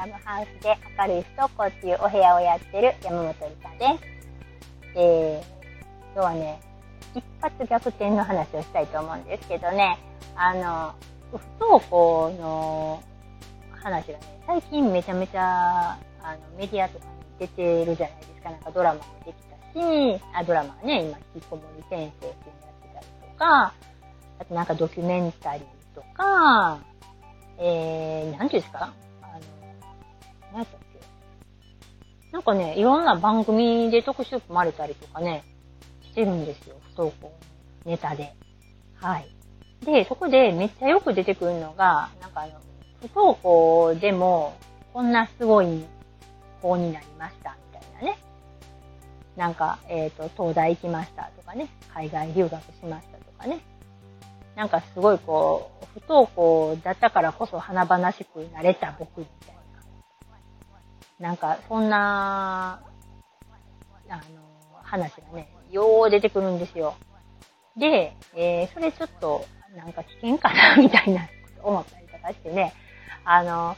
ラムハウスで明るい不登校っていうお部屋をやってる山本理香です。えー、今日はね、一発逆転の話をしたいと思うんですけどね、あの、不登校の話がね、最近めちゃめちゃ、あの、メディアとかに出てるじゃないですか。なんかドラマもできたし、あ、ドラマはね、今、引きこもり先生っていうのやってたりとか、あとなんかドキュメンタリーとか、えー、なんていうんですか、何やったっけなんかね、いろんな番組で特集組まれたりとかね、してるんですよ。不登校ネタで。はい。で、そこでめっちゃよく出てくるのが、なんかあの、不登校でも、こんなすごい子になりました、みたいなね。なんか、えっ、ー、と、東大行きましたとかね。海外留学しましたとかね。なんかすごいこう、不登校だったからこそ華々しくなれた僕みたいな。なんか、そんな、あの、話がね、よう出てくるんですよ。で、えー、それちょっと、なんか危険かな、みたいな思ったりとかしてね。あの、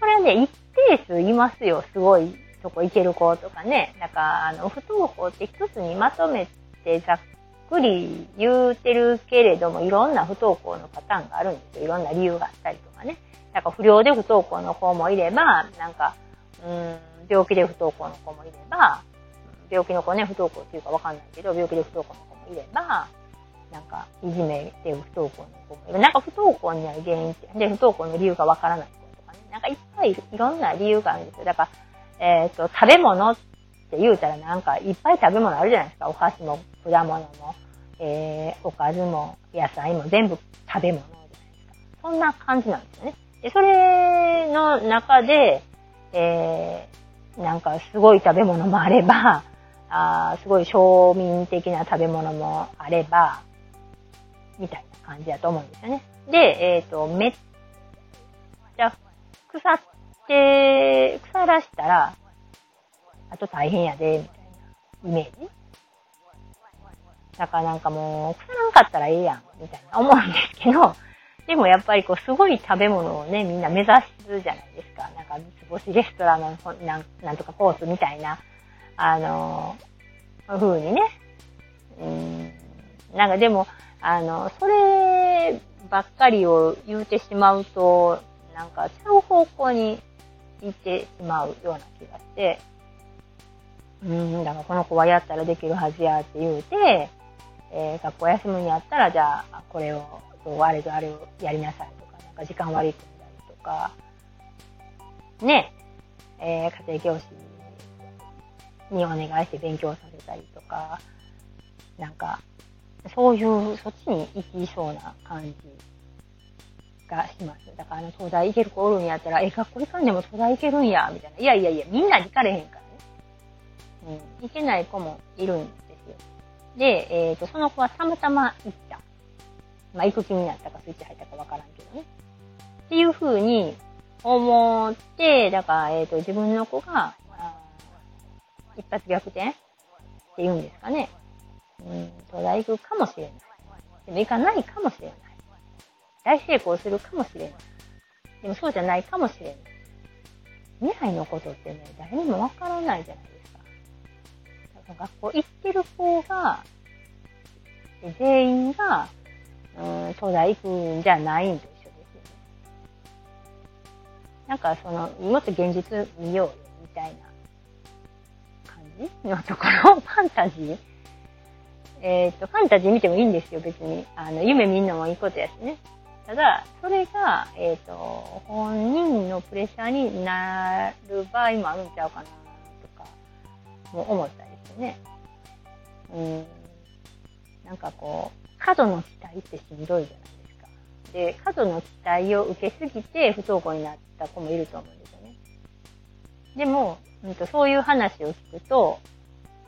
それはね、一定数いますよ。すごい、そこ行ける子とかね。だから、あの、不登校って一つにまとめてざっくり言うてるけれども、いろんな不登校のパターンがあるんですよ。いろんな理由があったりとかね。なんか不良で不登校の子もいれば、なんか、うん、病気で不登校の子もいれば、病気の子ね、不登校っていうかわかんないけど、病気で不登校の子もいれば、なんか、いじめで不登校の子もいる。なんか不登校になる原因って、で、不登校の理由がわからない子とかね。なんかいっぱいいろんな理由があるんですよ。だから、えっ、ー、と、食べ物って言うたらなんかいっぱい食べ物あるじゃないですか。お菓子も果物も、えー、おかずも野菜も全部食べ物。そんな感じなんですよね。で、それの中で、えー、なんかすごい食べ物もあれば、あすごい庶民的な食べ物もあれば、みたいな感じだと思うんですよね。で、えっ、ー、と、めっちゃ腐って、腐らしたら、あと大変やで、みたいなイメージだからなんかもう、腐らんかったらええやん、みたいな思うんですけど、でもやっぱりこう、すごい食べ物をね、みんな目指すじゃないですか。なんか、三つ星レストランのなんなんとかコースみたいな、あのー、風にね。うん、なんかでも、あの、そればっかりを言うてしまうと、なんか、ちゃう方向に行ってしまうような気がして、うん、だからこの子はやったらできるはずやって言うて、えー、学校休むんやったら、じゃあ、これを、あれとあれをやりなさいとか、なんか時間悪いくみたりとか、ね、えー、家庭教師にお願いして勉強させたりとか、なんか、そういう、そっちに行きそうな感じがします。だから、あの、東大行ける子おるんやったら、え、学校行かんでも東大行けるんや、みたいな。いやいやいや、みんな行かれへんからね。うん。行けない子もいるんです。で、えっ、ー、と、その子はたまたま行った。まあ、行く気になったかスイッチ入ったかわからんけどね。っていう風に思って、だから、えっ、ー、と、自分の子が、一発逆転？って言うんですかね。うん、東大行くかもしれない。でも行かないかもしれない。大成功するかもしれない。でもそうじゃないかもしれない。未来のことってね、誰にもわからないじゃない。学校行ってる子が、全員が、うん、東大行くんじゃないんと一緒ですよね。なんかその、もっと現実見ようよ、みたいな感じのところ、ファンタジー？えっ、ー、と、ファンタジー見てもいいんですよ、別に。あの、夢見んのもいいことやしね。ただ、それが、えっ、ー、と、本人のプレッシャーになる場合もあるんちゃうかな、とか、も思ったりね。うん。なんかこう、過度の期待ってしんどいじゃないですか。で、過度の期待を受けすぎて不登校になった子もいると思うんですよね。でも、うんと、そういう話を聞くと、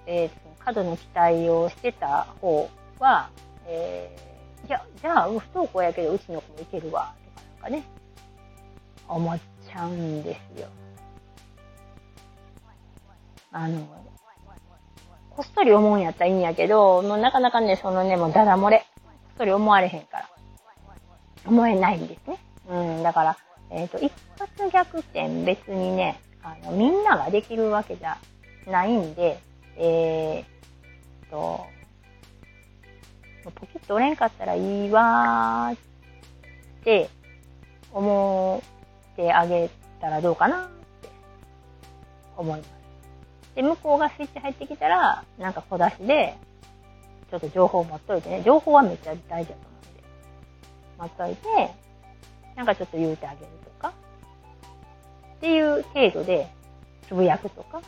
えー、過度の期待をしてた方は、えー、いや、じゃあ、不登校やけどうちの子もいけるわ、とかなんかね、思っちゃうんですよ。あの、こっそり思うんやったらいいんやけど、もうなかなかね、そのね、もうダダ漏れ。こっそり思われへんから。思えないんですね。うん、だから、えっ、ー、と、一発逆転別にね、あの、みんなができるわけじゃないんで、えー、と、ポキッと折れんかったらいいわーって思ってあげたらどうかなって思います。で、向こうがスイッチ入ってきたら、なんか小出しで、ちょっと情報持っといてね。情報はめっちゃ大事だと思うんで。持っといて、なんかちょっと言うてあげるとか。っていう程度で、つぶやくとか、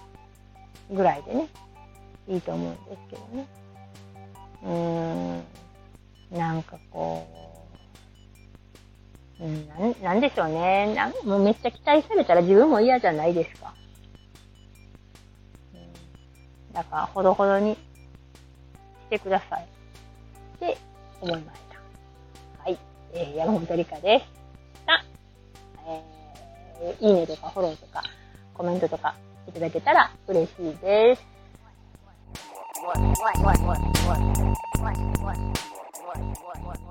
ぐらいでね、いいと思うんですけどね。うーん、なんかこう、うん、なん、なんでしょうね。なんもうめっちゃ期待されたら自分も嫌じゃないですか。だから、ほどほどにしてください。って思いました。はい。えー、山本理香でした。えー、いいねとかフォローとかコメントとかいただけたら嬉しいです。what, what, what, what, what, what, what, what, what, what, what?